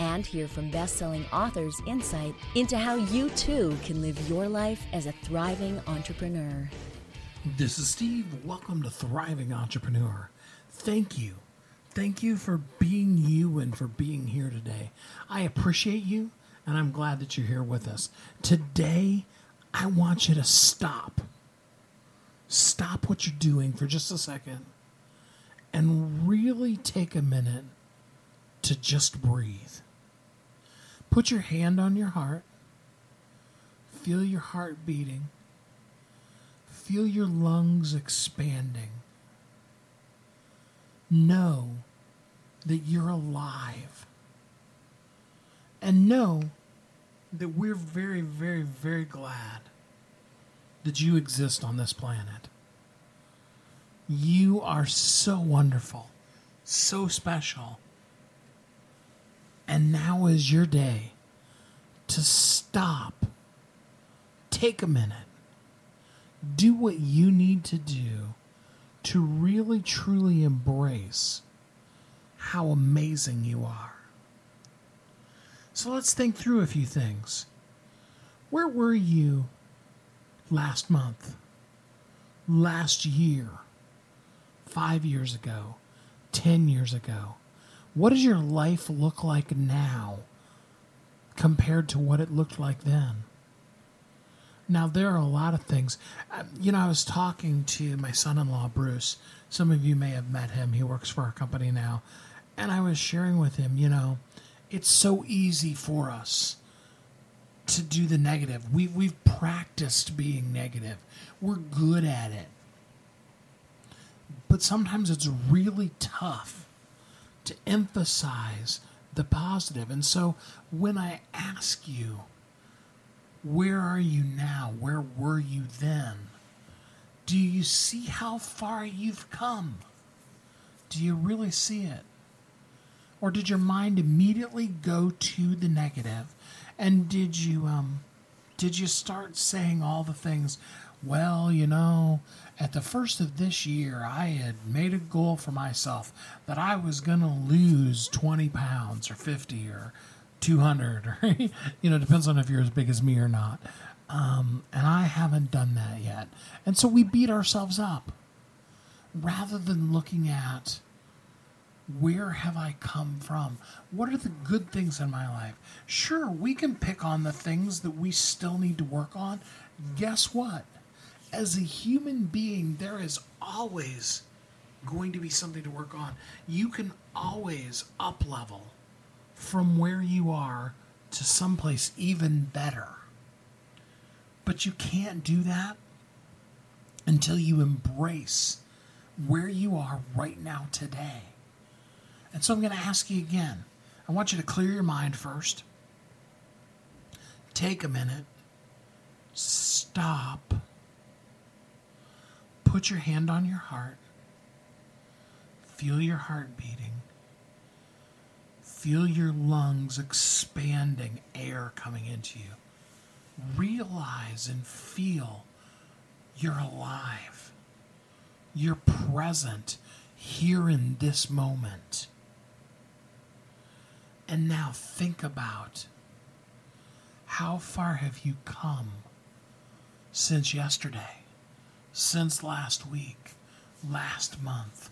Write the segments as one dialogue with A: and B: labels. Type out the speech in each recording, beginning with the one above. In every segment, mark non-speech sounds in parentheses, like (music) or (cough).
A: And hear from best selling authors' insight into how you too can live your life as a thriving entrepreneur.
B: This is Steve. Welcome to Thriving Entrepreneur. Thank you Thank you for being you and for being here today. I appreciate you and I'm glad that you're here with us. Today, I want you to stop. Stop what you're doing for just a second and really take a minute to just breathe. Put your hand on your heart. Feel your heart beating. Feel your lungs expanding know that you're alive. And know that we're very, very, very glad that you exist on this planet. You are so wonderful, so special. And now is your day to stop, take a minute, do what you need to do to really truly embrace how amazing you are. So let's think through a few things. Where were you last month, last year, five years ago, 10 years ago? What does your life look like now compared to what it looked like then? Now, there are a lot of things. Uh, you know, I was talking to my son in law, Bruce. Some of you may have met him. He works for our company now. And I was sharing with him, you know, it's so easy for us to do the negative. We, we've practiced being negative, we're good at it. But sometimes it's really tough to emphasize the positive. And so when I ask you, where are you now? Where were you then? Do you see how far you've come? Do you really see it? Or did your mind immediately go to the negative? And did you um did you start saying all the things, well, you know, at the first of this year, I had made a goal for myself that I was going to lose 20 pounds or 50 or 200 or (laughs) you know depends on if you're as big as me or not. Um, and i haven't done that yet. And so we beat ourselves up. Rather than looking at where have i come from? What are the good things in my life? Sure we can pick on the things that we still need to work on. Guess what as a human being there is always going to be something to work on you can always up level from where you are to someplace even better. But you can't do that until you embrace where you are right now today. And so I'm going to ask you again. I want you to clear your mind first. Take a minute. Stop. Put your hand on your heart. Feel your heart beating. Feel your lungs expanding, air coming into you. Realize and feel you're alive. You're present here in this moment. And now think about how far have you come since yesterday, since last week, last month,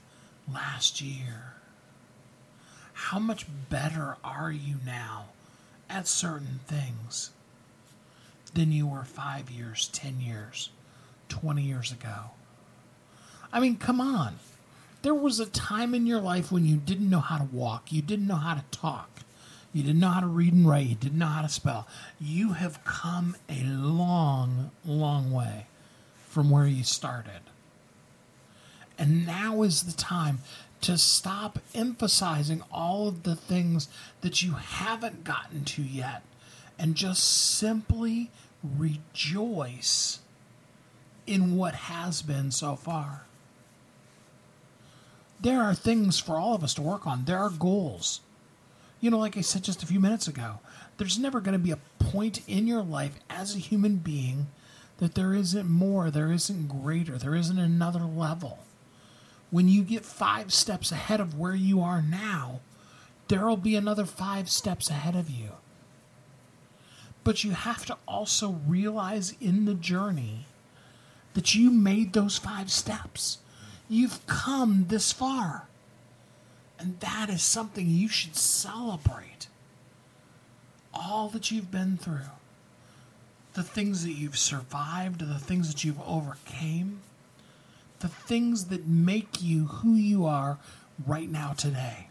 B: last year? how much better are you now at certain things than you were five years, 10 years, 20 years ago? I mean, come on. There was a time in your life when you didn't know how to walk, you didn't know how to talk, you didn't know how to read and write, you didn't know how to spell. You have come a long, long way from where you started. And now is the time to stop emphasizing all of the things that you haven't gotten to yet and just simply rejoice in what has been so far. There are things for all of us to work on. There are goals. You know, like I said just a few minutes ago, there's never going to be a point in your life as a human being that there isn't more, there isn't greater, there isn't another level. When you get five steps ahead of where you are now, there'll be another five steps ahead of you. But you have to also realize in the journey that you made those five steps. You've come this far. And that is something you should celebrate. All that you've been through, the things that you've survived, the things that you've overcame, the things that make you who you are right now today,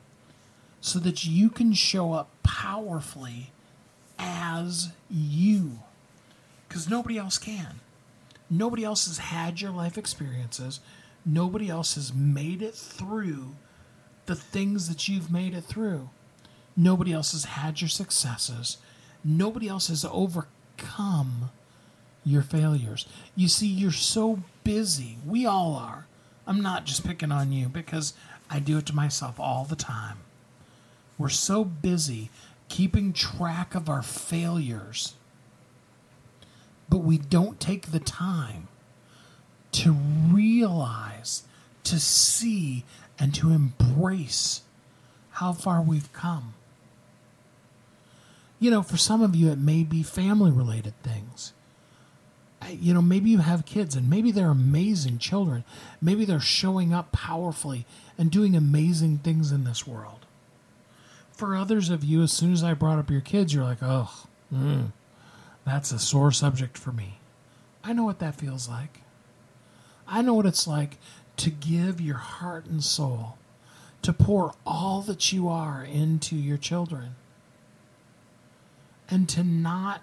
B: so that you can show up powerfully as you. Because nobody else can. Nobody else has had your life experiences. Nobody else has made it through the things that you've made it through. Nobody else has had your successes. Nobody else has overcome your failures. You see, you're so busy. We all are. I'm not just picking on you because I do it to myself all the time. We're so busy keeping track of our failures but we don't take the time to realize, to see, and to embrace how far we've come. You know, for some of you, it may be family related things. You know, maybe you have kids and maybe they're amazing children. Maybe they're showing up powerfully and doing amazing things in this world. For others of you, as soon as I brought up your kids, you're like, oh, mm, that's a sore subject for me. I know what that feels like. I know what it's like to give your heart and soul, to pour all that you are into your children, and to not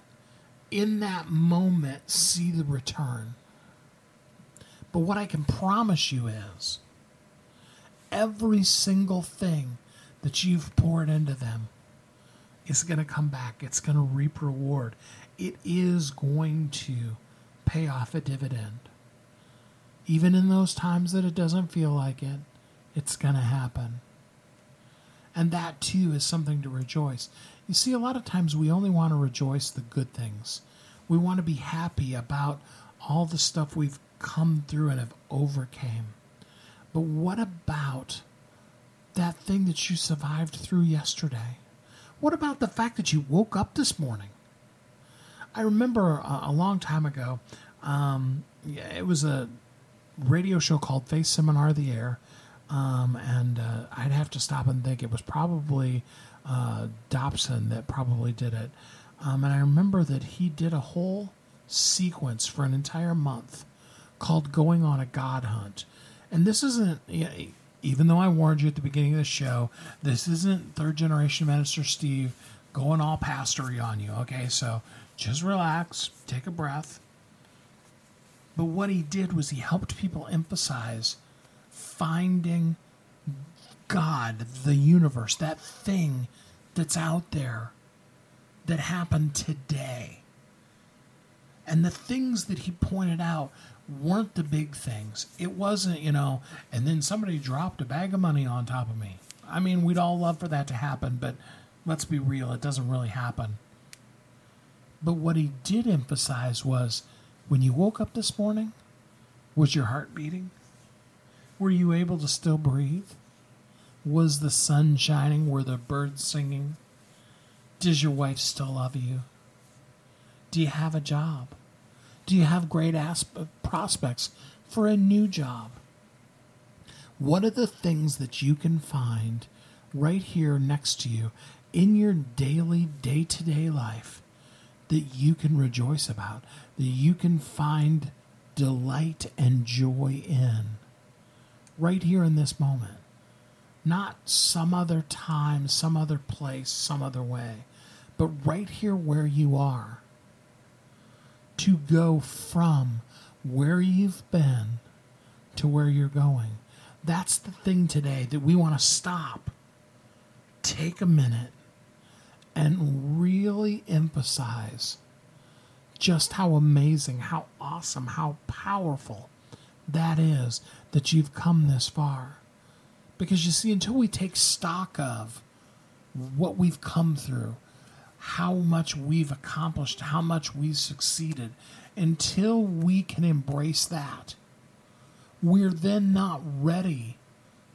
B: in that moment see the return. But what I can promise you is every single thing that you've poured into them is going to come back. It's going to reap reward it is going to pay off a dividend. Even in those times that it doesn't feel like it, it's going to happen. And that too is something to rejoice. You see, a lot of times we only want to rejoice the good things. We want to be happy about all the stuff we've come through and have overcame. But what about that thing that you survived through yesterday? What about the fact that you woke up this morning? I remember a, a long time ago, um, it was a radio show called Faith Seminar the Air. Um, and uh, I'd have to stop and think it was probably uh, Dobson that probably did it. Um, and I remember that he did a whole sequence for an entire month called Going on a God Hunt. And this isn't, even though I warned you at the beginning of the show, this isn't third generation minister Steve going all pastory on you. Okay, so just relax, take a breath. But what he did was he helped people emphasize finding God, the universe, that thing that's out there that happened today. And the things that he pointed out weren't the big things. It wasn't, you know, and then somebody dropped a bag of money on top of me. I mean, we'd all love for that to happen, but let's be real, it doesn't really happen. But what he did emphasize was when you woke up this morning, was your heart beating? Were you able to still breathe? Was the sun shining? Were the birds singing? Does your wife still love you? Do you have a job? Do you have great asp- prospects for a new job? What are the things that you can find right here next to you in your daily, day to day life that you can rejoice about, that you can find delight and joy in right here in this moment. Not some other time, some other place, some other way, but right here where you are. To go from where you've been to where you're going. That's the thing today that we want to stop. Take a minute and really emphasize just how amazing, how awesome, how powerful that is that you've come this far. Because you see, until we take stock of what we've come through, how much we've accomplished, how much we've succeeded, until we can embrace that, we're then not ready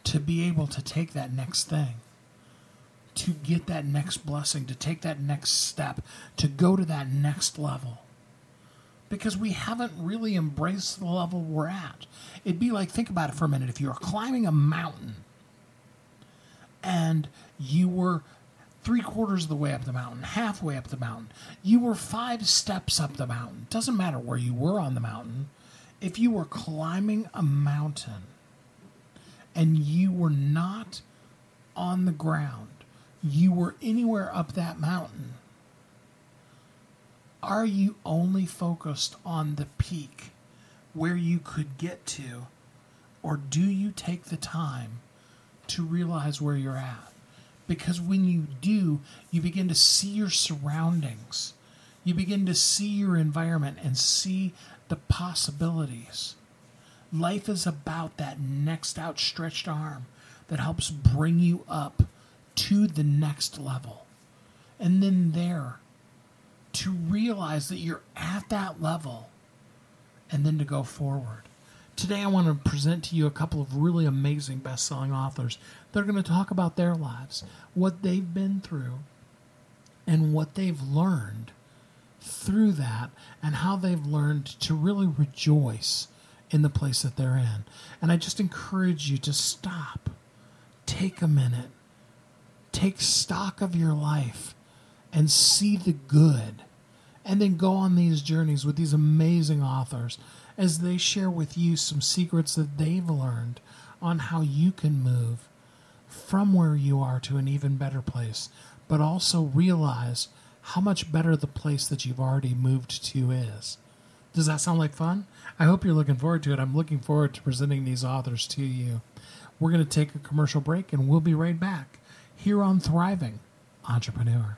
B: to be able to take that next thing, to get that next blessing, to take that next step, to go to that next level. Because we haven't really embraced the level we're at. It'd be like, think about it for a minute. If you were climbing a mountain and you were three quarters of the way up the mountain, halfway up the mountain, you were five steps up the mountain. Doesn't matter where you were on the mountain. If you were climbing a mountain and you were not on the ground, you were anywhere up that mountain, are you only focused on the peak where you could get to, or do you take the time to realize where you're at? Because when you do, you begin to see your surroundings, you begin to see your environment and see the possibilities. Life is about that next outstretched arm that helps bring you up to the next level. And then there, to realize that you're at that level and then to go forward. Today, I want to present to you a couple of really amazing best selling authors. They're going to talk about their lives, what they've been through, and what they've learned through that, and how they've learned to really rejoice in the place that they're in. And I just encourage you to stop, take a minute, take stock of your life, and see the good. And then go on these journeys with these amazing authors as they share with you some secrets that they've learned on how you can move from where you are to an even better place, but also realize how much better the place that you've already moved to is. Does that sound like fun? I hope you're looking forward to it. I'm looking forward to presenting these authors to you. We're going to take a commercial break and we'll be right back here on Thriving Entrepreneur.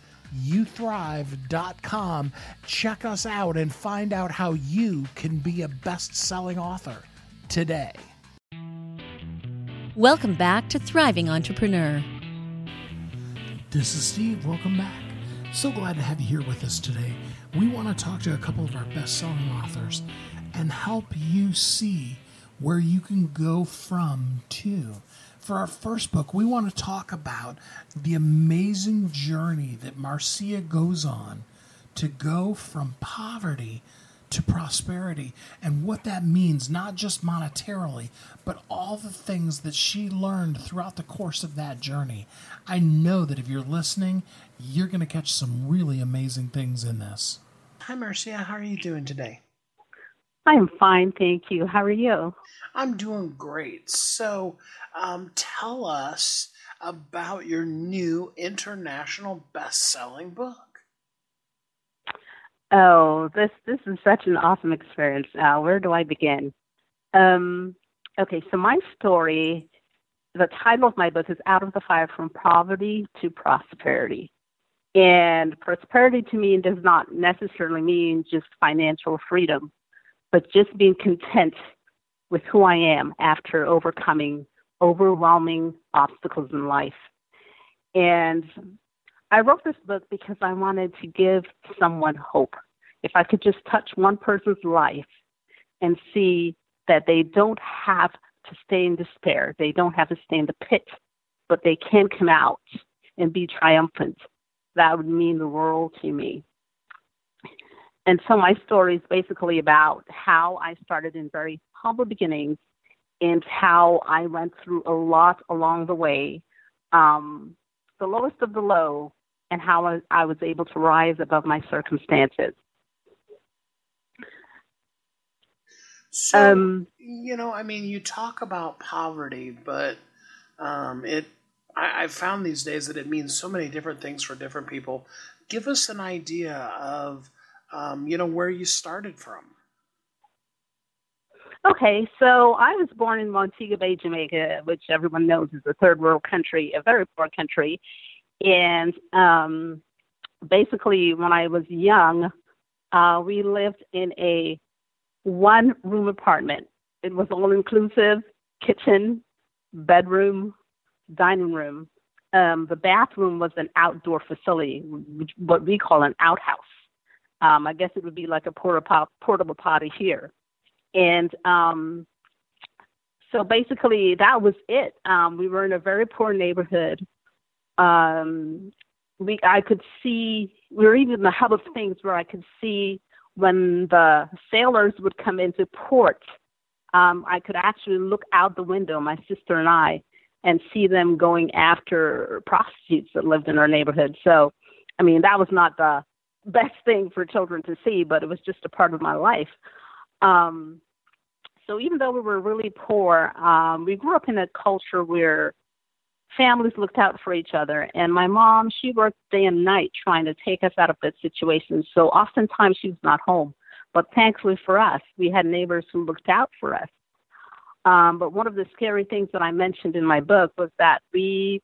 B: WeHelpYouThrive.com, check us out, and find out how you can be a best selling author today.
A: Welcome back to Thriving Entrepreneur.
B: This is Steve. Welcome back. So glad to have you here with us today we want to talk to a couple of our best selling authors and help you see where you can go from to. For our first book, we want to talk about the amazing journey that Marcia goes on to go from poverty to prosperity and what that means, not just monetarily, but all the things that she learned throughout the course of that journey. I know that if you're listening, you're going to catch some really amazing things in this. Hi, Marcia. How are you doing today?
C: I'm fine, thank you. How are you?
B: I'm doing great. So, um, tell us about your new international best-selling book.
C: Oh, this this is such an awesome experience. Uh, where do I begin? Um, okay, so my story, the title of my book is Out of the Fire from Poverty to Prosperity. And prosperity to me does not necessarily mean just financial freedom, but just being content with who I am after overcoming overwhelming obstacles in life. And I wrote this book because I wanted to give someone hope. If I could just touch one person's life and see that they don't have to stay in despair. They don't have to stay in the pit, but they can come out and be triumphant. That would mean the world to me. And so my story is basically about how I started in very humble beginnings and how I went through a lot along the way, um, the lowest of the low, and how I, I was able to rise above my circumstances.
B: So, um, you know, I mean, you talk about poverty, but um, it I, I've found these days that it means so many different things for different people. Give us an idea of, um, you know, where you started from.
C: Okay, so I was born in Montego Bay, Jamaica, which everyone knows is a third world country, a very poor country. And um, basically, when I was young, uh, we lived in a one room apartment. It was all inclusive kitchen, bedroom, dining room. Um, the bathroom was an outdoor facility, what we call an outhouse. Um, I guess it would be like a portable, portable potty here. And um, so basically, that was it. Um, we were in a very poor neighborhood. Um, we, I could see, we were even in the hub of things where I could see when the sailors would come into port. Um, I could actually look out the window, my sister and I, and see them going after prostitutes that lived in our neighborhood. So, I mean, that was not the best thing for children to see, but it was just a part of my life. Um, so even though we were really poor, um, we grew up in a culture where families looked out for each other. And my mom, she worked day and night trying to take us out of that situation. So oftentimes she was not home. But thankfully for us, we had neighbors who looked out for us. Um, but one of the scary things that I mentioned in my book was that we,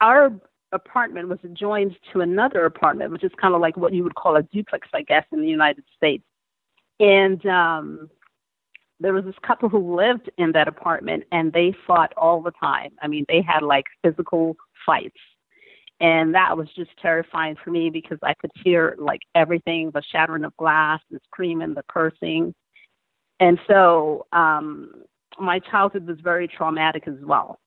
C: our apartment was adjoined to another apartment, which is kind of like what you would call a duplex, I guess, in the United States. And um, there was this couple who lived in that apartment, and they fought all the time. I mean, they had like physical fights. And that was just terrifying for me because I could hear like everything the shattering of glass, the screaming, the cursing. And so um, my childhood was very traumatic as well.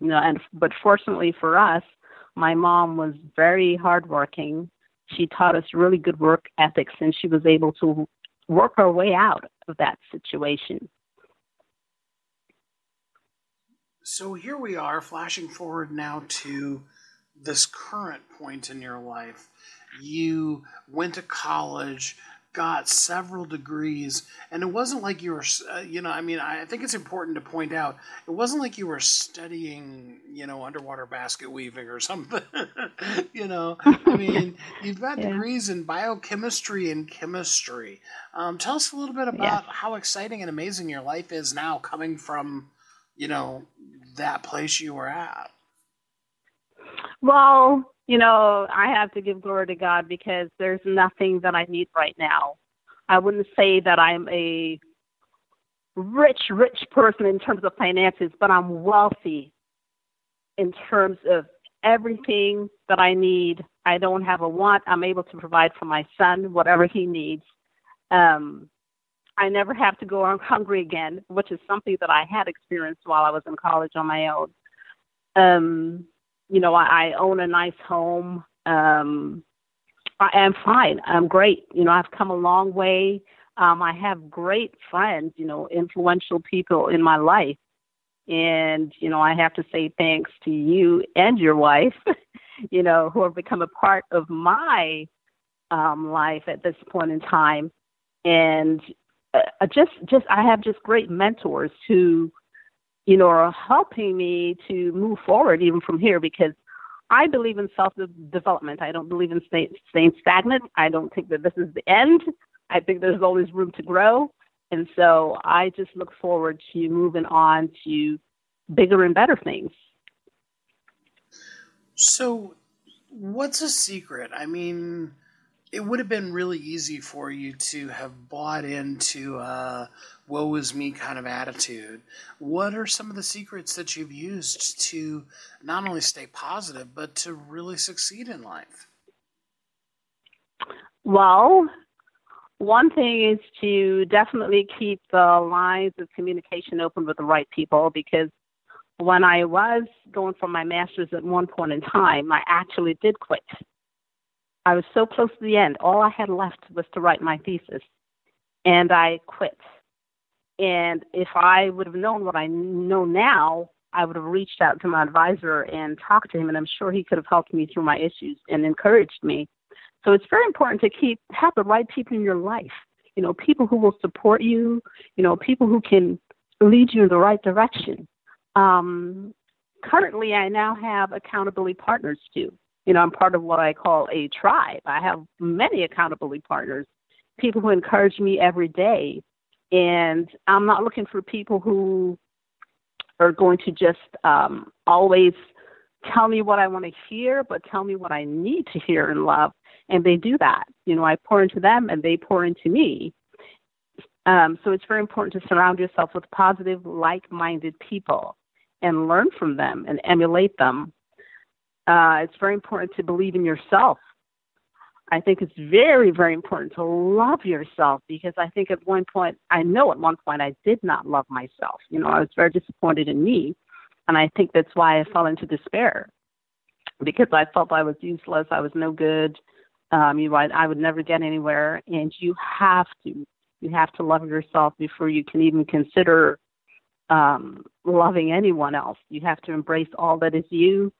C: You know, and but fortunately for us, my mom was very hardworking. She taught us really good work ethics, and she was able to work her way out of that situation.
B: So here we are, flashing forward now to this current point in your life. You went to college, got several degrees, and it wasn't like you were, uh, you know, I mean, I think it's important to point out, it wasn't like you were studying, you know, underwater basket weaving or something. (laughs) you know, I (laughs) mean, you've got yeah. degrees in biochemistry and chemistry. Um, tell us a little bit about yeah. how exciting and amazing your life is now coming from, you know, that place you were at.
C: Well, you know, I have to give glory to God because there's nothing that I need right now. I wouldn't say that I'm a rich, rich person in terms of finances, but I'm wealthy in terms of everything that I need. I don't have a want. I'm able to provide for my son whatever he needs. Um, I never have to go hungry again, which is something that I had experienced while I was in college on my own. Um, you know, I, I own a nice home. Um, I am fine. I'm great. You know, I've come a long way. Um, I have great friends, you know, influential people in my life. And, you know, I have to say thanks to you and your wife, (laughs) you know, who have become a part of my um, life at this point in time. And uh, just, just, I have just great mentors who you know, are helping me to move forward even from here because I believe in self development. I don't believe in stay, staying stagnant. I don't think that this is the end. I think there's always room to grow. And so I just look forward to moving on to bigger and better things.
B: So, what's a secret? I mean, it would have been really easy for you to have bought into a woe is me kind of attitude. What are some of the secrets that you've used to not only stay positive, but to really succeed in life?
C: Well, one thing is to definitely keep the lines of communication open with the right people because when I was going for my master's at one point in time, I actually did quit. I was so close to the end. All I had left was to write my thesis, and I quit. And if I would have known what I know now, I would have reached out to my advisor and talked to him, and I'm sure he could have helped me through my issues and encouraged me. So it's very important to keep have the right people in your life. You know, people who will support you. You know, people who can lead you in the right direction. Um, currently, I now have accountability partners too. You know, I'm part of what I call a tribe. I have many accountability partners, people who encourage me every day. And I'm not looking for people who are going to just um, always tell me what I want to hear, but tell me what I need to hear and love. And they do that. You know, I pour into them and they pour into me. Um, so it's very important to surround yourself with positive, like minded people and learn from them and emulate them. Uh, it's very important to believe in yourself. I think it's very, very important to love yourself because I think at one point, I know at one point I did not love myself. You know, I was very disappointed in me. And I think that's why I fell into despair because I felt I was useless, I was no good, um, you I, I would never get anywhere. And you have to, you have to love yourself before you can even consider um, loving anyone else. You have to embrace all that is you.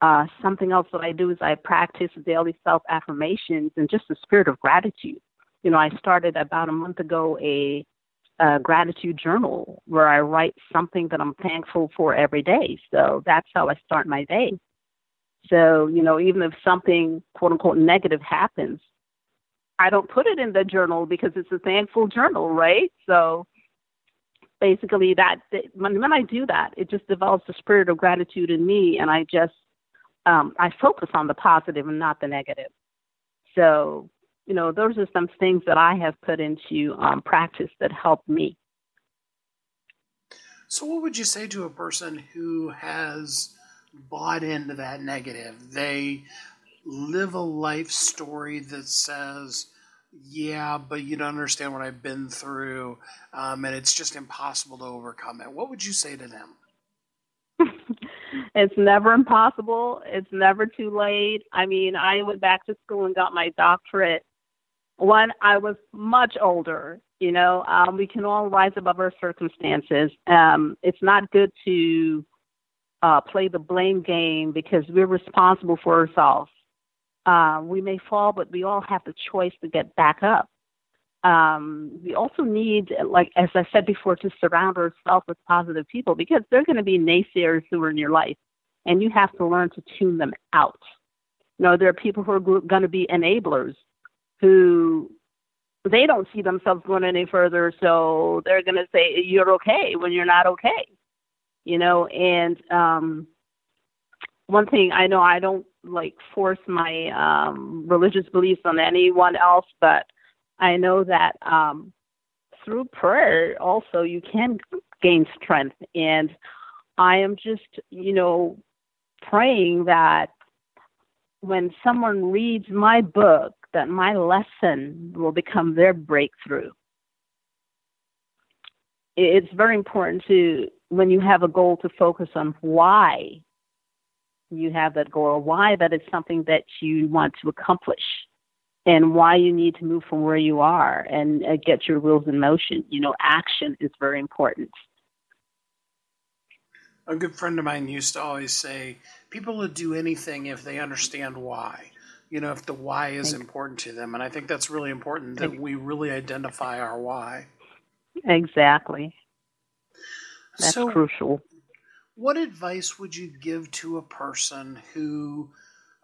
C: Uh, something else that I do is I practice daily self affirmations and just a spirit of gratitude. You know, I started about a month ago a, a gratitude journal where I write something that I'm thankful for every day. So that's how I start my day. So, you know, even if something quote unquote negative happens, I don't put it in the journal because it's a thankful journal, right? So basically that when, when I do that, it just develops the spirit of gratitude in me and I just um, I focus on the positive and not the negative. So, you know, those are some things that I have put into um, practice that help me.
B: So, what would you say to a person who has bought into that negative? They live a life story that says, yeah, but you don't understand what I've been through, um, and it's just impossible to overcome it. What would you say to them?
C: It's never impossible. It's never too late. I mean, I went back to school and got my doctorate when I was much older. You know, um, we can all rise above our circumstances. Um, it's not good to uh, play the blame game because we're responsible for ourselves. Uh, we may fall, but we all have the choice to get back up um, we also need, like as I said before, to surround ourselves with positive people because they're going to be naysayers who are in your life, and you have to learn to tune them out. You know, there are people who are going to be enablers who they don't see themselves going any further, so they're going to say you're okay when you're not okay. You know, and um, one thing I know I don't like force my um, religious beliefs on anyone else, but I know that um, through prayer also you can gain strength. And I am just, you know, praying that when someone reads my book, that my lesson will become their breakthrough. It's very important to, when you have a goal, to focus on why you have that goal, why that is something that you want to accomplish and why you need to move from where you are and uh, get your wheels in motion. You know, action is very important.
B: A good friend of mine used to always say, people will do anything if they understand why. You know, if the why is important to them. And I think that's really important that we really identify our why.
C: Exactly. That's
B: so,
C: crucial.
B: What advice would you give to a person who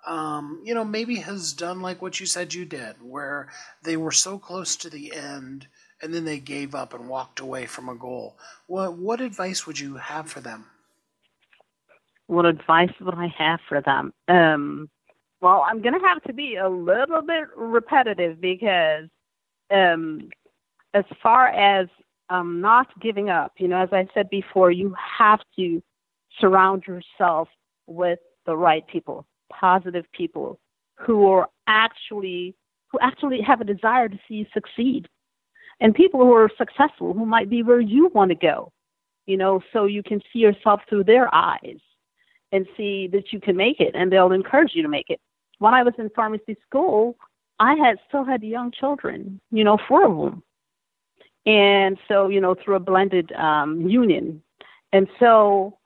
B: um, you know, maybe has done like what you said you did, where they were so close to the end and then they gave up and walked away from a goal. What what advice would you have for them?
C: What advice would I have for them? Um, well, I'm going to have to be a little bit repetitive because, um, as far as um, not giving up, you know, as I said before, you have to surround yourself with the right people positive people who are actually who actually have a desire to see you succeed, and people who are successful who might be where you want to go, you know, so you can see yourself through their eyes and see that you can make it, and they'll encourage you to make it. When I was in pharmacy school, I had still had young children, you know, four of them, and so you know through a blended um, union, and so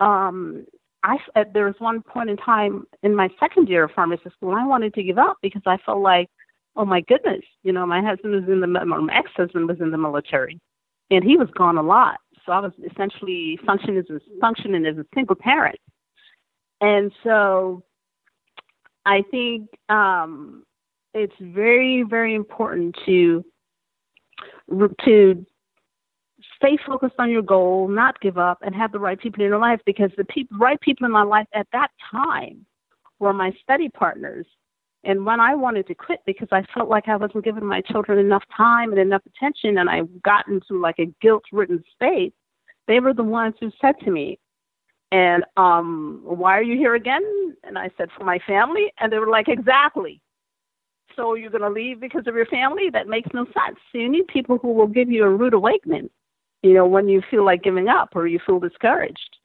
C: um, I there was one point in time in my second year of pharmacy school, I wanted to give up because I felt like, oh my goodness, you know, my husband was in the my ex-husband was in the military, and he was gone a lot, so I was essentially functioning as a, functioning as a single parent, and so I think um, it's very very important to to stay focused on your goal, not give up, and have the right people in your life because the people, right people in my life at that time were my study partners. And when I wanted to quit because I felt like I wasn't giving my children enough time and enough attention, and I got into like a guilt ridden state, they were the ones who said to me, and um, why are you here again? And I said, for my family. And they were like, exactly. So you're going to leave because of your family? That makes no sense. So you need people who will give you a rude awakening you know, when you feel like giving up or you feel discouraged.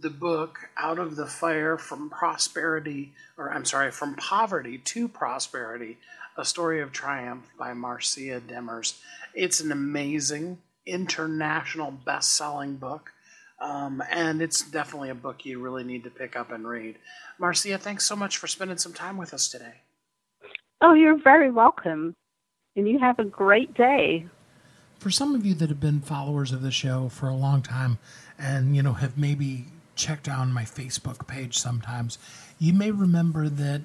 B: The book, Out of the Fire from Prosperity, or I'm sorry, From Poverty to Prosperity, A Story of Triumph by Marcia Demers. It's an amazing international best selling book. Um, and it's definitely a book you really need to pick up and read. Marcia, thanks so much for spending some time with us today.
C: Oh, you're very welcome. And you have a great day
B: for some of you that have been followers of the show for a long time and you know have maybe checked on my Facebook page sometimes, you may remember that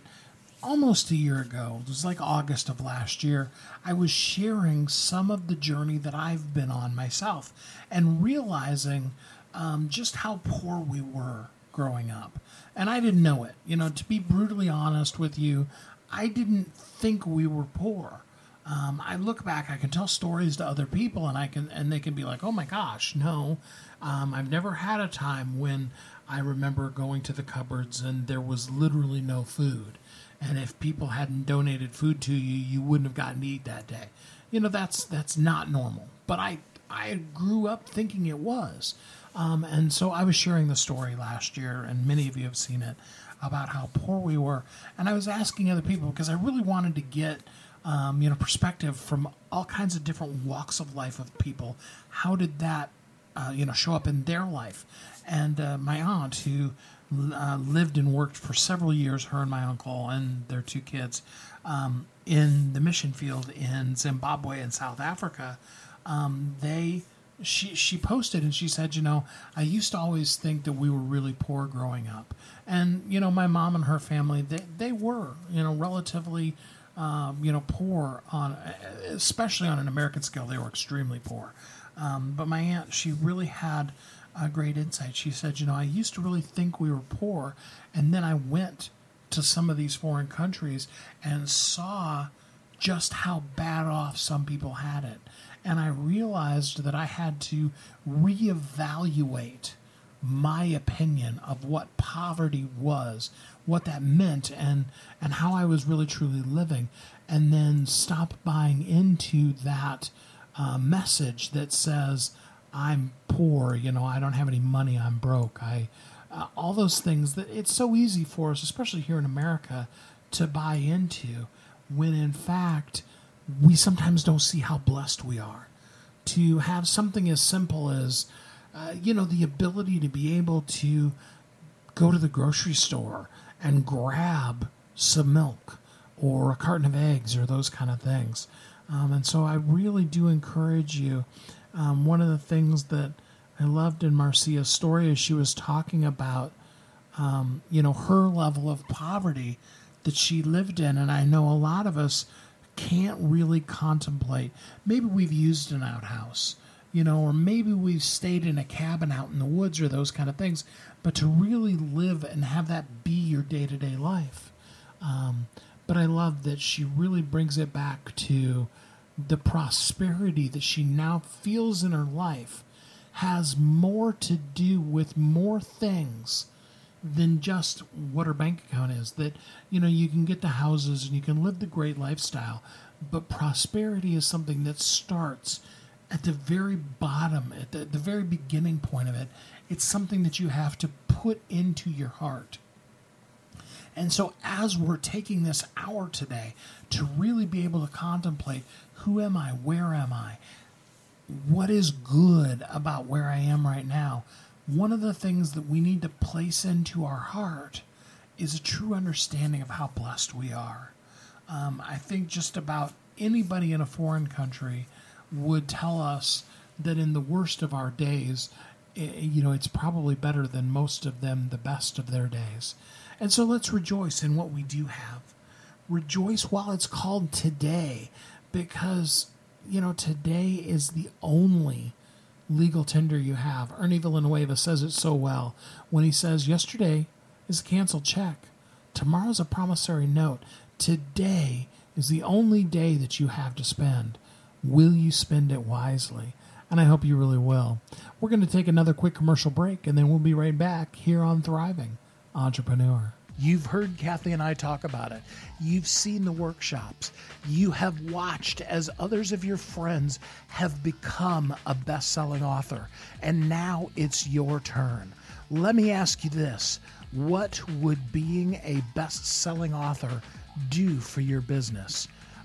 B: almost a year ago, it was like August of last year, I was sharing some of the journey that I've been on myself and realizing um, just how poor we were growing up. And I didn't know it. You know, to be brutally honest with you, I didn't think we were poor um, I look back, I can tell stories to other people, and I can, and they can be like, "Oh my gosh, no, um, I've never had a time when I remember going to the cupboards and there was literally no food, and if people hadn't donated food to you, you wouldn't have gotten to eat that day. You know, that's that's not normal. But I I grew up thinking it was, um, and so I was sharing the story last year, and many of you have seen it about how poor we were, and I was asking other people because I really wanted to get um, you know, perspective from all kinds of different walks of life of people. How did that, uh, you know, show up in their life? And uh, my aunt, who uh, lived and worked for several years, her and my uncle and their two kids, um, in the mission field in Zimbabwe and South Africa, um, they she she posted and she said, you know, I used to always think that we were really poor growing up, and you know, my mom and her family they they were you know relatively um, you know, poor on, especially on an American scale, they were extremely poor. Um, but my aunt, she really had a great insight. She said, you know, I used to really think we were poor, and then I went to some of these foreign countries and saw just how bad off some people had it. And I realized that I had to reevaluate my opinion of what poverty was, what that meant, and and how I was really truly living, and then stop buying into that uh, message that says I'm poor, you know, I don't have any money, I'm broke, I uh, all those things that it's so easy for us, especially here in America, to buy into, when in fact we sometimes don't see how blessed we are. To have something as simple as uh, you know, the ability to be able to go to the grocery store and grab some milk or a carton of eggs or those kind of things. Um, and so I really do encourage you. Um, one of the things that I loved in Marcia's story is she was talking about, um, you know, her level of poverty that she lived in. And I know a lot of us can't really contemplate. Maybe we've used an outhouse you know, or maybe we've stayed in a cabin out in the woods or those kind of things, but to really live and have that be your day to day life. Um, but I love that she really brings it back to the prosperity that she now feels in her life has more to do with more things than just what her bank account is. That, you know, you can get the houses and you can live the great lifestyle, but prosperity is something that starts at the very bottom, at the, the very beginning point of it. It's something that you have to put into your heart. And so, as we're taking this hour today to really be able to contemplate who am I? Where am I? What is good about where I am right now? One of the things that we need to place into our heart is a true understanding of how blessed we are. Um, I think just about anybody in a foreign country would tell us that in the worst of our days, eh, you know, it's probably better than most of them, the best of their days. And so let's rejoice in what we do have. Rejoice while it's called today, because, you know, today is the only legal tender you have. Ernie Villanueva says it so well when he says, Yesterday is a canceled check, tomorrow's a promissory note. Today is the only day that you have to spend. Will you spend it wisely? And I hope you really will. We're going to take another quick commercial break and then we'll be right back here on Thriving Entrepreneur. You've heard Kathy and I talk about it. You've seen the workshops. You have watched as others of your friends have become a best selling author. And now it's your turn. Let me ask you this What would being a best selling author do for your business?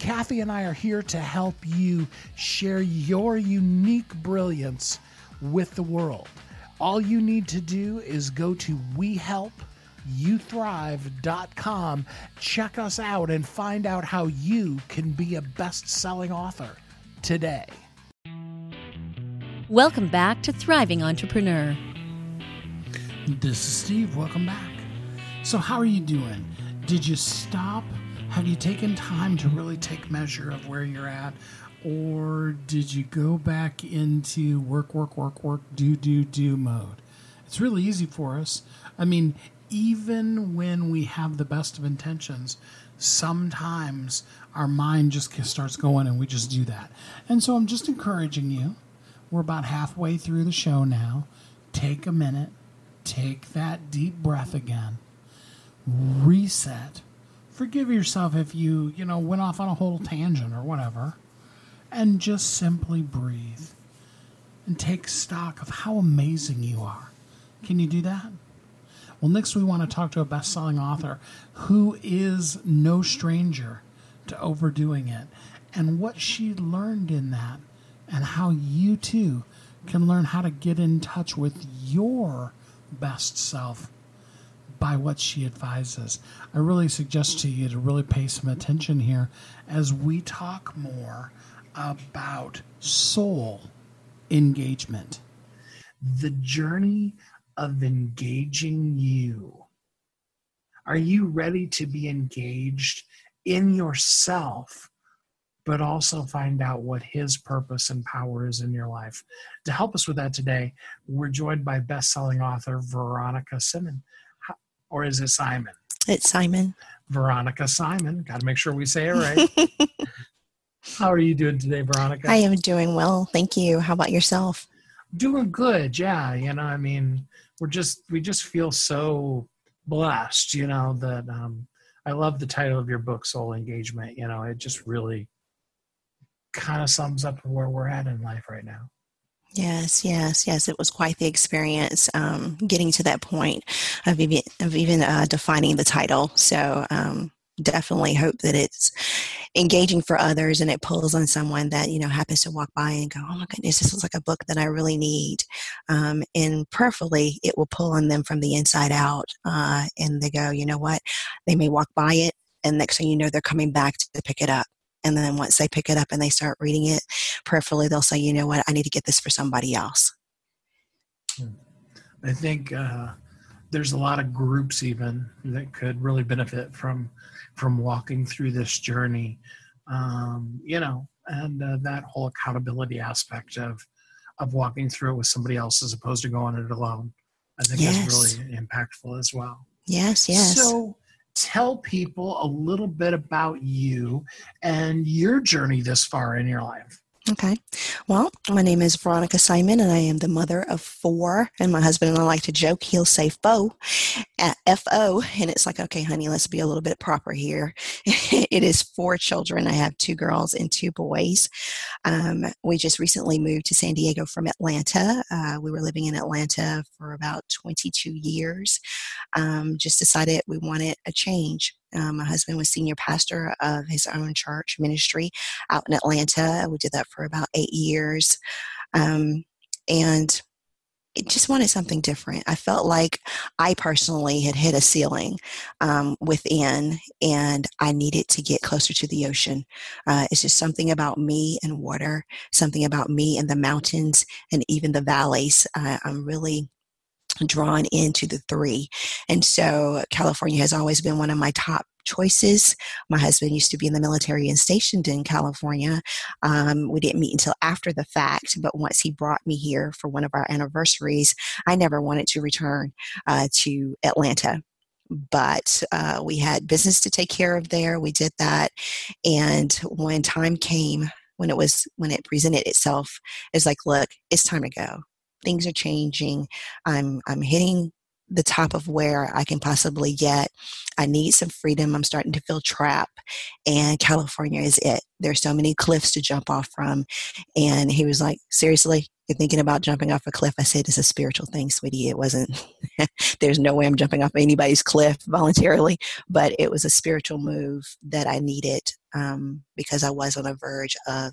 B: Kathy and I are here to help you share your unique brilliance with the world. All you need to do is go to WeHelpYouThrive.com, check us out, and find out how you can be a best selling author today.
A: Welcome back to Thriving Entrepreneur.
B: This is Steve. Welcome back. So, how are you doing? Did you stop have you taken time to really take measure of where you're at? Or did you go back into work, work, work, work, do, do, do mode? It's really easy for us. I mean, even when we have the best of intentions, sometimes our mind just starts going and we just do that. And so I'm just encouraging you. We're about halfway through the show now. Take a minute, take that deep breath again, reset forgive yourself if you, you know, went off on a whole tangent or whatever. And just simply breathe and take stock of how amazing you are. Can you do that? Well, next we want to talk to a best selling author who is no stranger to overdoing it and what she learned in that and how you too can learn how to get in touch with your best self by what she advises. I really suggest to you to really pay some attention here as we talk more about soul engagement. The journey of engaging you. Are you ready to be engaged in yourself, but also find out what His purpose and power is in your life? To help us with that today, we're joined by best selling author Veronica Simon or is it Simon?
D: It's Simon.
B: Veronica Simon. Got to make sure we say it right. (laughs) How are you doing today, Veronica?
D: I am doing well. Thank you. How about yourself?
B: Doing good. Yeah. You know, I mean, we're just, we just feel so blessed, you know, that um, I love the title of your book, Soul Engagement. You know, it just really kind of sums up where we're at in life right now.
D: Yes, yes, yes. It was quite the experience um, getting to that point of even, of even uh, defining the title. So um, definitely hope that it's engaging for others and it pulls on someone that you know happens to walk by and go, "Oh my goodness, this is like a book that I really need." Um, and prayerfully, it will pull on them from the inside out, uh, and they go, "You know what?" They may walk by it, and next thing you know, they're coming back to pick it up and then once they pick it up and they start reading it prayerfully they'll say you know what i need to get this for somebody else
B: hmm. i think uh, there's a lot of groups even that could really benefit from from walking through this journey. Um, you know, and uh, that whole accountability aspect of of walking through it with somebody else as opposed to going it alone, I think yes. is really impactful as well.
D: Yes, yes.
B: So tell people a little bit about you and your journey this far in your life.
D: Okay. Well, my name is Veronica Simon, and I am the mother of four. And my husband and I like to joke, he'll say FO, F O. And it's like, okay, honey, let's be a little bit proper here. (laughs) it is four children. I have two girls and two boys. Um, we just recently moved to San Diego from Atlanta. Uh, we were living in Atlanta for about 22 years. Um, just decided we wanted a change. Um, my husband was senior pastor of his own church ministry out in Atlanta. We did that for about eight years. Um, and it just wanted something different. I felt like I personally had hit a ceiling um, within, and I needed to get closer to the ocean. Uh, it's just something about me and water, something about me and the mountains and even the valleys. Uh, I'm really drawn into the three. And so California has always been one of my top choices. My husband used to be in the military and stationed in California. Um, we didn't meet until after the fact, but once he brought me here for one of our anniversaries, I never wanted to return uh, to Atlanta but uh, we had business to take care of there. We did that, and when time came, when it was when it presented itself, it's like, look, it's time to go things are changing. I'm I'm hitting the top of where I can possibly get. I need some freedom. I'm starting to feel trapped, and California is it. There's so many cliffs to jump off from. And he was like, Seriously, you're thinking about jumping off a cliff? I said, It's a spiritual thing, sweetie. It wasn't, (laughs) there's no way I'm jumping off anybody's cliff (laughs) voluntarily, but it was a spiritual move that I needed um, because I was on the verge of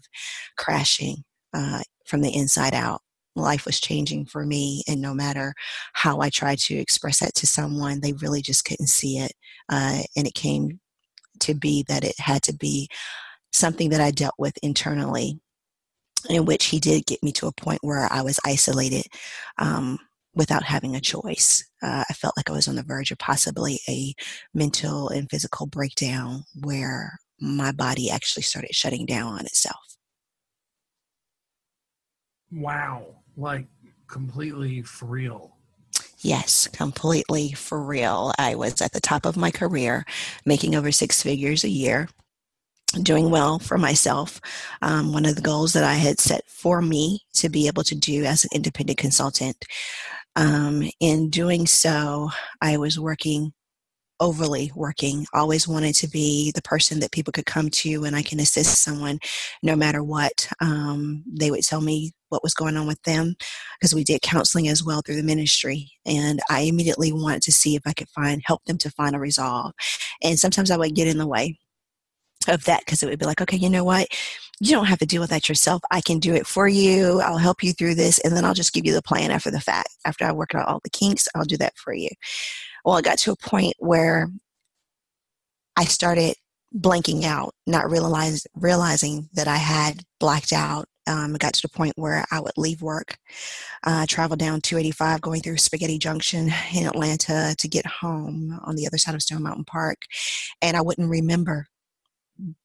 D: crashing uh, from the inside out life was changing for me and no matter how i tried to express that to someone they really just couldn't see it uh, and it came to be that it had to be something that i dealt with internally in which he did get me to a point where i was isolated um, without having a choice. Uh, i felt like i was on the verge of possibly a mental and physical breakdown where my body actually started shutting down on itself.
B: Wow like completely for real.
D: Yes, completely for real. I was at the top of my career, making over six figures a year, doing well for myself. Um, one of the goals that I had set for me to be able to do as an independent consultant. Um, in doing so, I was working overly working, always wanted to be the person that people could come to and I can assist someone no matter what. Um, they would tell me what was going on with them because we did counseling as well through the ministry. And I immediately wanted to see if I could find, help them to find a resolve. And sometimes I would get in the way of that because it would be like, okay, you know what? You don't have to deal with that yourself. I can do it for you. I'll help you through this. And then I'll just give you the plan after the fact. After I work out all the kinks, I'll do that for you. Well, I got to a point where I started blanking out, not realize, realizing that I had blacked out. Um, it got to the point where I would leave work, uh, travel down 285, going through Spaghetti Junction in Atlanta to get home on the other side of Stone Mountain Park, and I wouldn't remember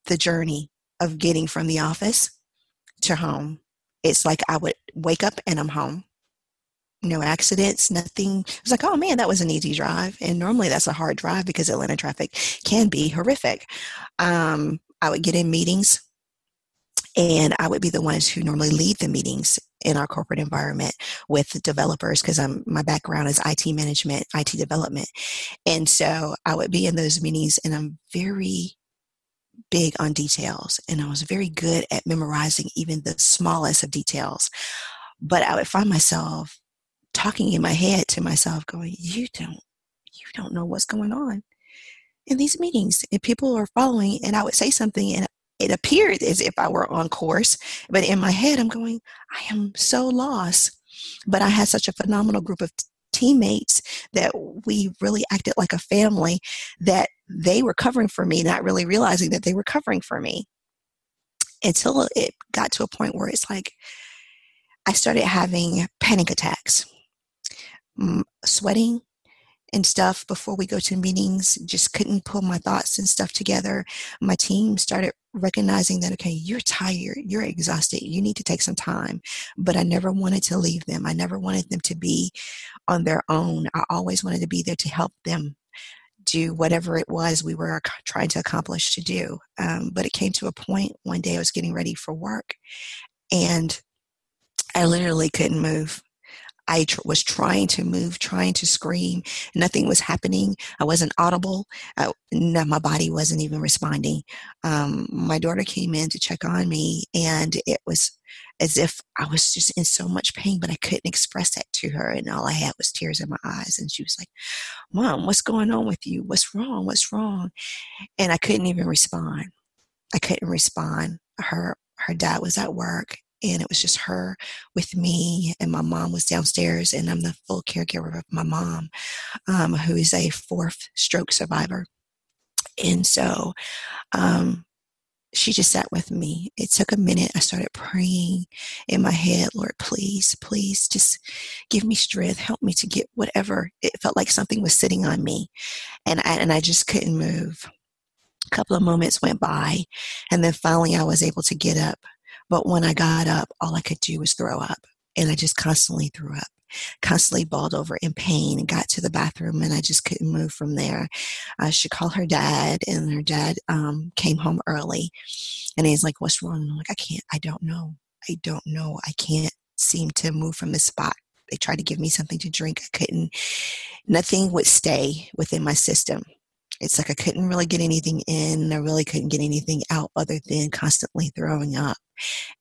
D: the journey of getting from the office to home. It's like I would wake up and I'm home no accidents, nothing. It was like, oh man, that was an easy drive. And normally that's a hard drive because Atlanta traffic can be horrific. Um, I would get in meetings and I would be the ones who normally lead the meetings in our corporate environment with developers because I'm my background is IT management, IT development. And so I would be in those meetings and I'm very big on details and I was very good at memorizing even the smallest of details. But I would find myself talking in my head to myself going you don't you don't know what's going on in these meetings. And people are following and i would say something and it appeared as if i were on course but in my head i'm going i am so lost. But i had such a phenomenal group of teammates that we really acted like a family that they were covering for me not really realizing that they were covering for me. Until it got to a point where it's like i started having panic attacks sweating and stuff before we go to meetings just couldn't pull my thoughts and stuff together. My team started recognizing that okay you're tired you're exhausted you need to take some time but i never wanted to leave them. I never wanted them to be on their own. I always wanted to be there to help them do whatever it was we were trying to accomplish to do. Um, but it came to a point one day i was getting ready for work and i literally couldn't move I tr- was trying to move, trying to scream. Nothing was happening. I wasn't audible. Uh, no, my body wasn't even responding. Um, my daughter came in to check on me, and it was as if I was just in so much pain, but I couldn't express that to her. And all I had was tears in my eyes. And she was like, Mom, what's going on with you? What's wrong? What's wrong? And I couldn't even respond. I couldn't respond. Her her dad was at work and it was just her with me and my mom was downstairs and i'm the full caregiver of my mom um, who is a fourth stroke survivor. And so um, she just sat with me. It took a minute. I started praying in my head lord please please just give me strength. Help me to get whatever. It felt like something was sitting on me and I, and I just couldn't move. A couple of moments went by and then finally i was able to get up but when I got up, all I could do was throw up. And I just constantly threw up, constantly bawled over in pain and got to the bathroom and I just couldn't move from there. I should call her dad and her dad um, came home early and he's like, what's wrong? I'm like, I can't, I don't know. I don't know. I can't seem to move from this spot. They tried to give me something to drink. I couldn't, nothing would stay within my system it's like I couldn't really get anything in. I really couldn't get anything out other than constantly throwing up.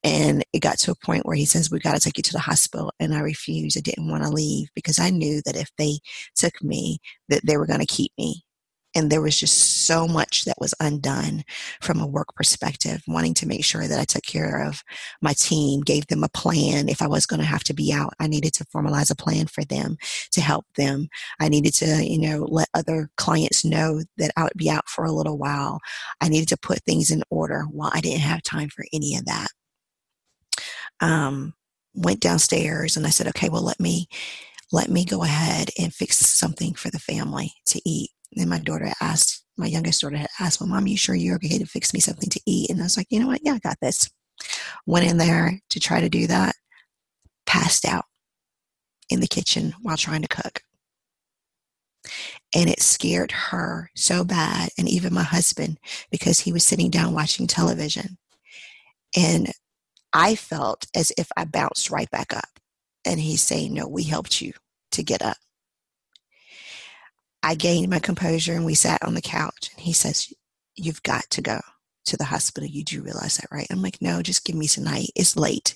D: And it got to a point where he says, We got to take you to the hospital. And I refused. I didn't want to leave because I knew that if they took me, that they were going to keep me and there was just so much that was undone from a work perspective wanting to make sure that i took care of my team gave them a plan. If i was going to have to be out i needed to formalize a plan for them to help them. I needed to you know let other clients know that i would be out for a little while. I needed to put things in order while i didn't have time for any of that. Um, went downstairs and i said okay well let me let me go ahead and fix something for the family to eat then my daughter asked, my youngest daughter had asked, Well, mom, you sure you're okay to fix me something to eat? And I was like, You know what? Yeah, I got this. Went in there to try to do that, passed out in the kitchen while trying to cook. And it scared her so bad, and even my husband, because he was sitting down watching television. And I felt as if I bounced right back up. And he's saying, No, we helped you to get up. I gained my composure and we sat on the couch. And he says, You've got to go to the hospital. You do realize that, right? I'm like, No, just give me tonight. It's late.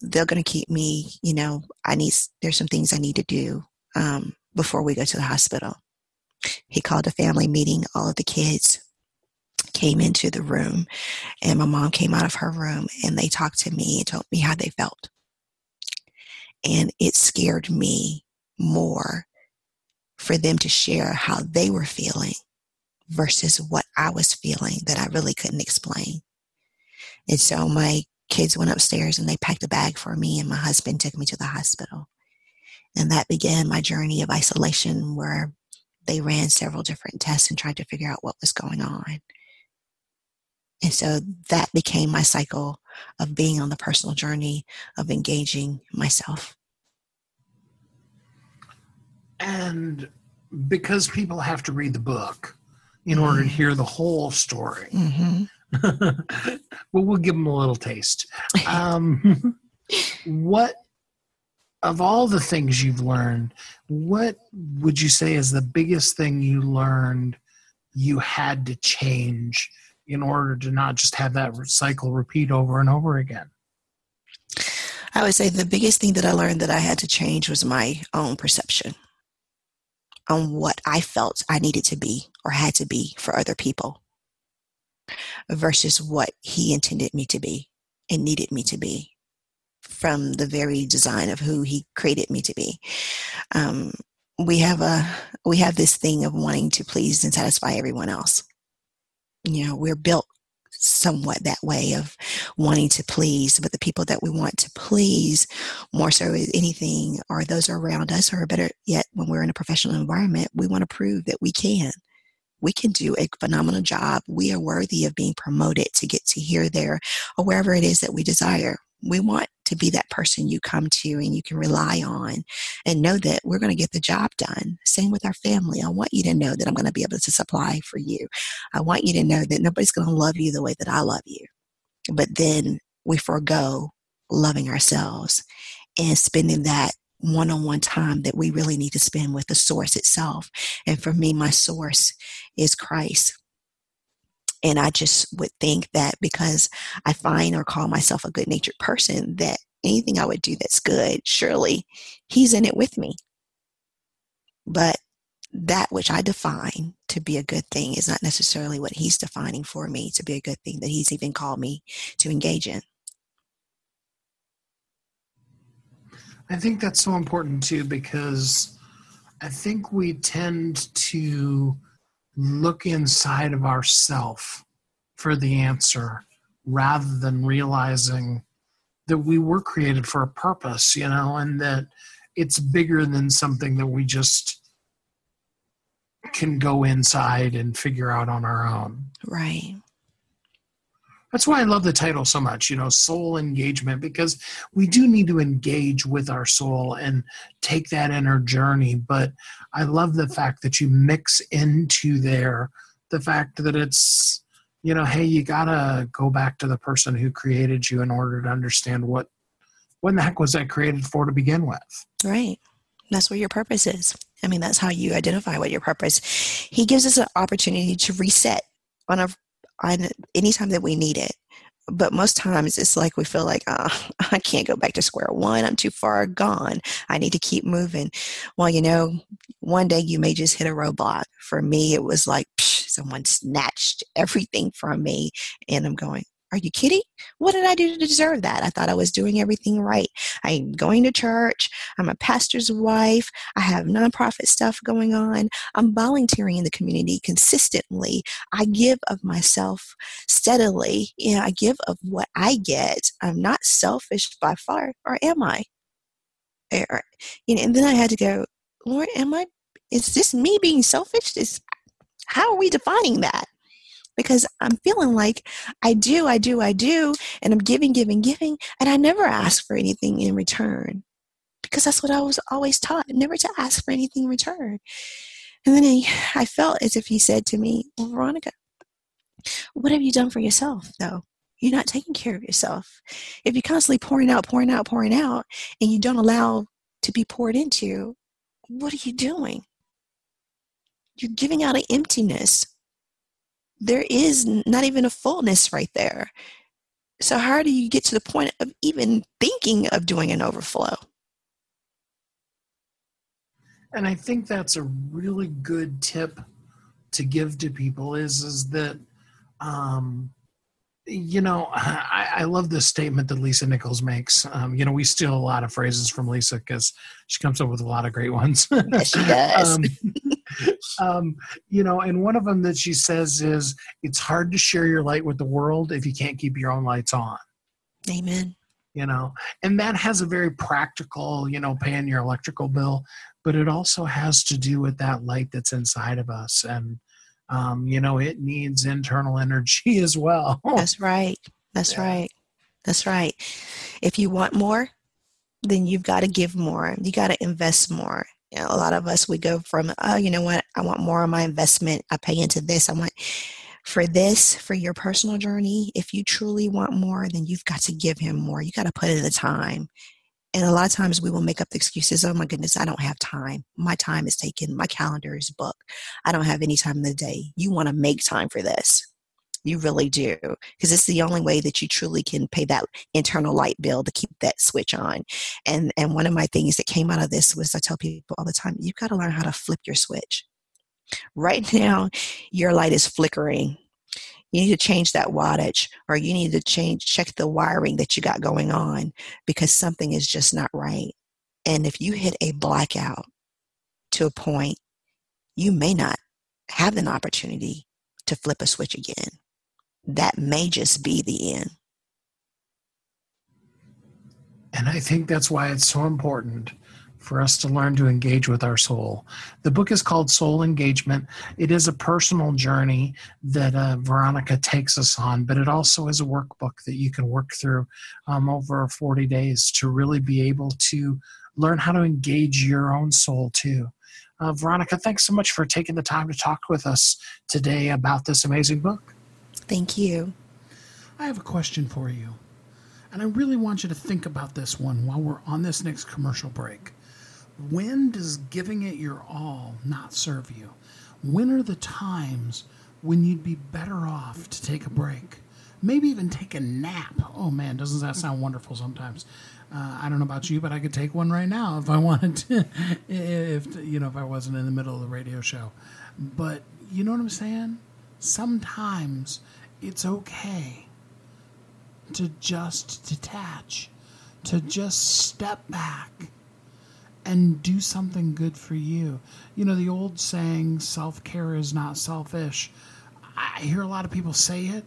D: They're going to keep me, you know, I need, there's some things I need to do um, before we go to the hospital. He called a family meeting. All of the kids came into the room, and my mom came out of her room and they talked to me and told me how they felt. And it scared me more for them to share how they were feeling versus what I was feeling that I really couldn't explain. And so my kids went upstairs and they packed a bag for me, and my husband took me to the hospital. And that began my journey of isolation where they ran several different tests and tried to figure out what was going on. And so that became my cycle of being on the personal journey of engaging myself.
B: And because people have to read the book in order to mm-hmm. hear the whole story, mm-hmm. (laughs) well, we'll give them a little taste. (laughs) Um, what of all the things you've learned, what would you say is the biggest thing you learned you had to change in order to not just have that cycle repeat over and over again?
D: I would say the biggest thing that I learned that I had to change was my own perception on what I felt I needed to be or had to be for other people versus what he intended me to be and needed me to be from the very design of who he created me to be. Um, we have a we have this thing of wanting to please and satisfy everyone else. You know, we're built somewhat that way of wanting to please, but the people that we want to please more so as anything are those around us, or better yet, when we're in a professional environment, we want to prove that we can. We can do a phenomenal job. We are worthy of being promoted to get to here, there, or wherever it is that we desire. We want to be that person you come to and you can rely on and know that we're going to get the job done. Same with our family. I want you to know that I'm going to be able to supply for you. I want you to know that nobody's going to love you the way that I love you. But then we forego loving ourselves and spending that one on one time that we really need to spend with the source itself. And for me, my source is Christ. And I just would think that because I find or call myself a good natured person, that anything I would do that's good, surely He's in it with me. But that which I define to be a good thing is not necessarily what He's defining for me to be a good thing that He's even called me to engage in.
B: I think that's so important too because I think we tend to look inside of ourself for the answer rather than realizing that we were created for a purpose, you know, and that it's bigger than something that we just can go inside and figure out on our own.
D: Right.
B: That's why I love the title so much, you know, soul engagement, because we do need to engage with our soul and take that inner journey. But I love the fact that you mix into there the fact that it's, you know, hey, you gotta go back to the person who created you in order to understand what what the heck was that created for to begin with.
D: Right. That's what your purpose is. I mean, that's how you identify what your purpose. He gives us an opportunity to reset on a on anytime that we need it. But most times it's like we feel like, oh, (laughs) I can't go back to square one. I'm too far gone. I need to keep moving. Well, you know, one day you may just hit a roadblock. For me, it was like psh, someone snatched everything from me, and I'm going, are you kidding? What did I do to deserve that? I thought I was doing everything right. I'm going to church. I'm a pastor's wife. I have nonprofit stuff going on. I'm volunteering in the community consistently. I give of myself steadily. You know, I give of what I get. I'm not selfish by far, or am I? Or, you know, and then I had to go, Lord, am I? Is this me being selfish? Is how are we defining that? because I'm feeling like I do, I do, I do, and I'm giving, giving, giving, and I never ask for anything in return because that's what I was always taught never to ask for anything in return. And then he, I felt as if he said to me, Well, Veronica, what have you done for yourself, though? You're not taking care of yourself. If you're constantly pouring out, pouring out, pouring out, and you don't allow to be poured into, what are you doing? You're giving out an emptiness there is not even a fullness right there. So, how do you get to the point of even thinking of doing an overflow?
B: And I think that's a really good tip to give to people is is that um, you know (laughs) I, I, love this statement that lisa nichols makes um, you know we steal a lot of phrases from lisa because she comes up with a lot of great ones (laughs)
D: yes, she does um,
B: um, you know, and one of them that she says is, "It's hard to share your light with the world if you can't keep your own lights on."
D: Amen.
B: You know, and that has a very practical, you know, paying your electrical bill, but it also has to do with that light that's inside of us, and um, you know, it needs internal (laughs) energy as well.
D: That's right. That's yeah. right. That's right. If you want more, then you've got to give more. You got to invest more you know, a lot of us we go from oh you know what i want more of my investment i pay into this i want for this for your personal journey if you truly want more then you've got to give him more you got to put in the time and a lot of times we will make up the excuses oh my goodness i don't have time my time is taken my calendar is booked i don't have any time in the day you want to make time for this you really do. Because it's the only way that you truly can pay that internal light bill to keep that switch on. And and one of my things that came out of this was I tell people all the time, you've got to learn how to flip your switch. Right (laughs) now, your light is flickering. You need to change that wattage or you need to change check the wiring that you got going on because something is just not right. And if you hit a blackout to a point, you may not have an opportunity to flip a switch again that may just be the end.
B: And I think that's why it's so important for us to learn to engage with our soul. The book is called Soul Engagement. It is a personal journey that uh, Veronica takes us on, but it also is a workbook that you can work through um, over 40 days to really be able to learn how to engage your own soul too. Uh, Veronica, thanks so much for taking the time to talk with us today about this amazing book.
D: Thank you.
B: I have a question for you. And I really want you to think about this one while we're on this next commercial break. When does giving it your all not serve you? When are the times when you'd be better off to take a break? Maybe even take a nap. Oh man, doesn't that sound wonderful sometimes? Uh, I don't know about you, but I could take one right now if I (laughs) wanted to, if you know, if I wasn't in the middle of the radio show. But you know what I'm saying? Sometimes it's okay to just detach, to just step back and do something good for you. You know, the old saying, self care is not selfish. I hear a lot of people say it,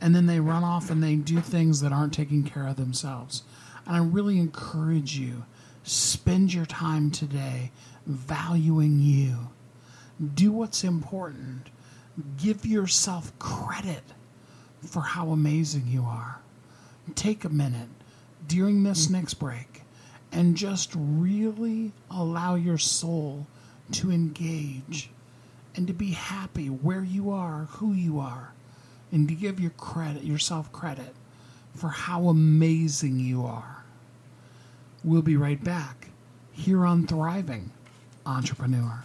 B: and then they run off and they do things that aren't taking care of themselves. And I really encourage you spend your time today valuing you. Do what's important. Give yourself credit for how amazing you are. Take a minute during this next break and just really allow your soul to engage and to be happy where you are, who you are, and to give your credit, yourself credit for how amazing you are. We'll be right back here on Thriving Entrepreneur.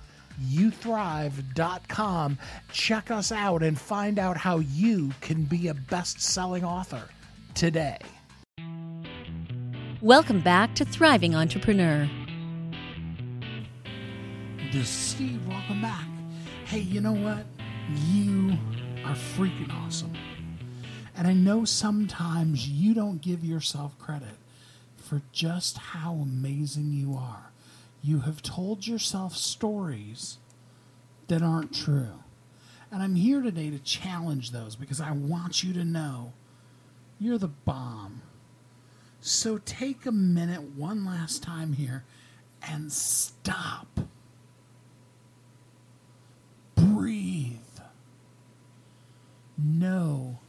B: youthrive.com. Check us out and find out how you can be a best selling author today.
A: Welcome back to Thriving Entrepreneur.
B: This is Steve. Welcome back. Hey, you know what? You are freaking awesome. And I know sometimes you don't give yourself credit for just how amazing you are you have told yourself stories that aren't true. And I'm here today to challenge those because I want you to know you're the bomb. So take a minute one last time here and stop. Breathe. Know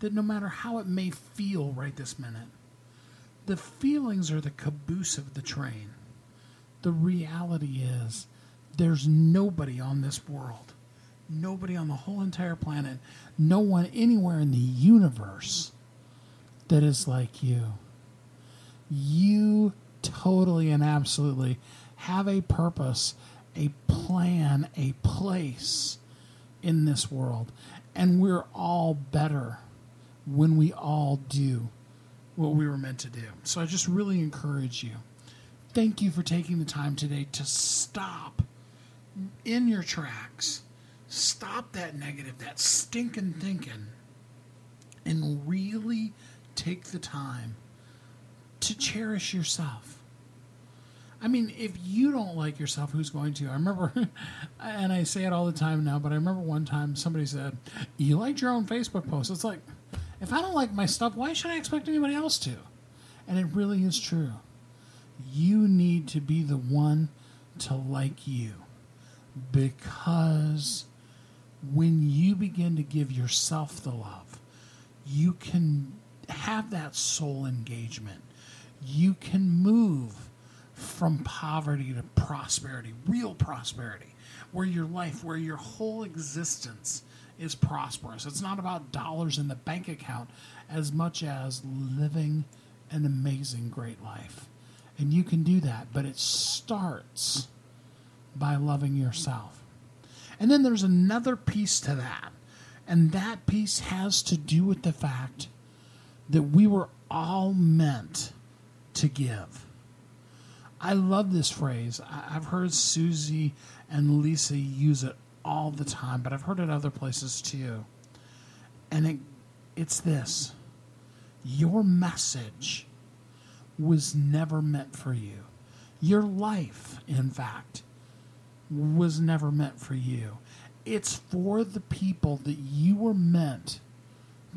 B: that no matter how it may feel right this minute, the feelings are the caboose of the train the reality is there's nobody on this world, nobody on the whole entire planet, no one anywhere in the universe that is like you. You totally and absolutely have a purpose, a plan, a place in this world. And we're all better when we all do what we were meant to do. So I just really encourage you thank you for taking the time today to stop in your tracks, stop that negative, that stinking thinking, and really take the time to cherish yourself. I mean, if you don't like yourself, who's going to? I remember, (laughs) and I say it all the time now, but I remember one time somebody said, You liked your own Facebook post. It's like, if I don't like my stuff, why should I expect anybody else to? And it really is true. You need to be the one to like you because when you begin to give yourself the love, you can have that soul engagement. you can move from poverty to prosperity, real prosperity, where your life, where your whole existence is prosperous. It's not about dollars in the bank account as much as living an amazing, great life. And you can do that, but it starts by loving yourself. And then there's another piece to that. And that piece has to do with the fact that we were all meant to give. I love this phrase. I've heard Susie and Lisa use it all the time, but I've heard it other places too. And it, it's this your message was never meant for you. Your life, in fact, was never meant for you. It's for the people that you were meant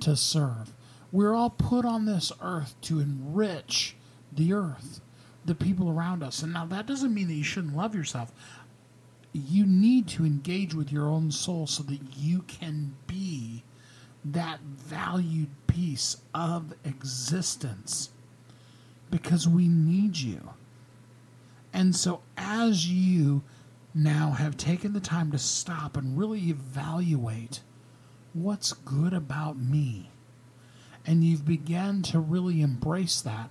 B: to serve. We're all put on this earth to enrich the earth, the people around us. And now that doesn't mean that you shouldn't love yourself. You need to engage with your own soul so that you can be that valued piece of existence because we need you. And so, as you now have taken the time to stop and really evaluate what's good about me, and you've begun to really embrace that,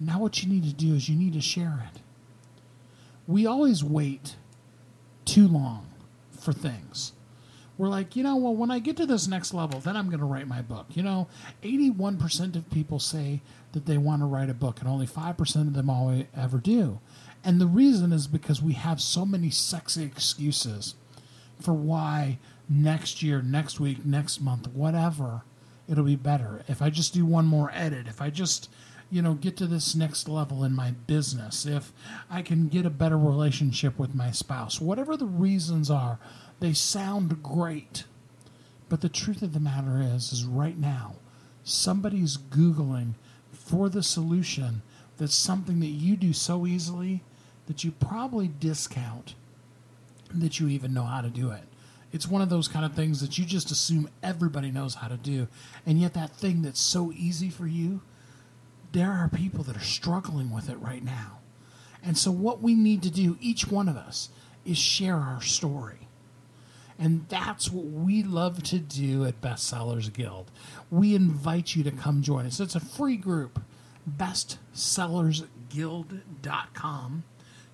B: now what you need to do is you need to share it. We always wait too long for things. We're like, you know, well, when I get to this next level, then I'm going to write my book. You know, 81% of people say that they want to write a book, and only 5% of them always ever do. And the reason is because we have so many sexy excuses for why next year, next week, next month, whatever, it'll be better. If I just do one more edit, if I just, you know, get to this next level in my business, if I can get a better relationship with my spouse, whatever the reasons are, they sound great. But the truth of the matter is, is right now, somebody's Googling for the solution that's something that you do so easily that you probably discount that you even know how to do it. It's one of those kind of things that you just assume everybody knows how to do. And yet, that thing that's so easy for you, there are people that are struggling with it right now. And so, what we need to do, each one of us, is share our story. And that's what we love to do at Bestsellers Guild. We invite you to come join us. It's a free group, bestsellersguild.com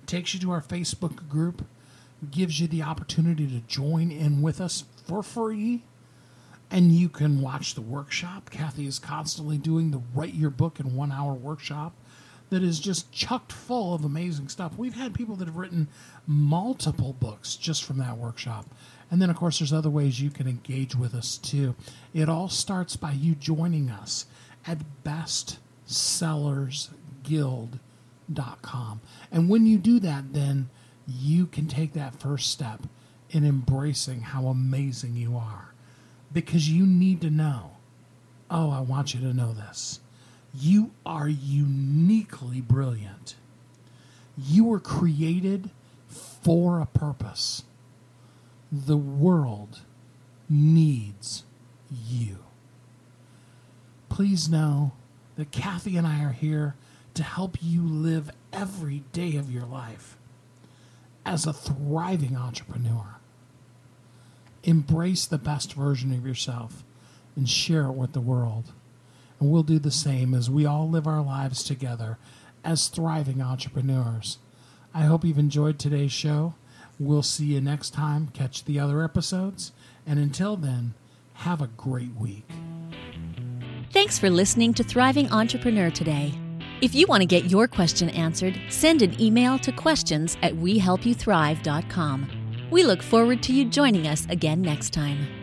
B: takes you to our Facebook group, gives you the opportunity to join in with us for free. And you can watch the workshop. Kathy is constantly doing the Write Your Book in One Hour workshop that is just chucked full of amazing stuff. We've had people that have written multiple books just from that workshop. And then, of course, there's other ways you can engage with us too. It all starts by you joining us at bestsellersguild.com com. And when you do that, then you can take that first step in embracing how amazing you are. Because you need to know oh, I want you to know this. You are uniquely brilliant. You were created for a purpose. The world needs you. Please know that Kathy and I are here to help you live every day of your life as a thriving entrepreneur. Embrace the best version of yourself and share it with the world. And we'll do the same as we all live our lives together as thriving entrepreneurs. I hope you've enjoyed today's show. We'll see you next time. Catch the other episodes. And until then, have a great week.
A: Thanks for listening to Thriving Entrepreneur today. If you want to get your question answered, send an email to questions at wehelpyouthrive.com. We look forward to you joining us again next time.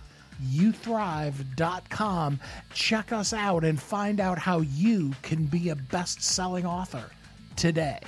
B: WeHelpYouThrive.com, check us out, and find out how you can be a best selling author today.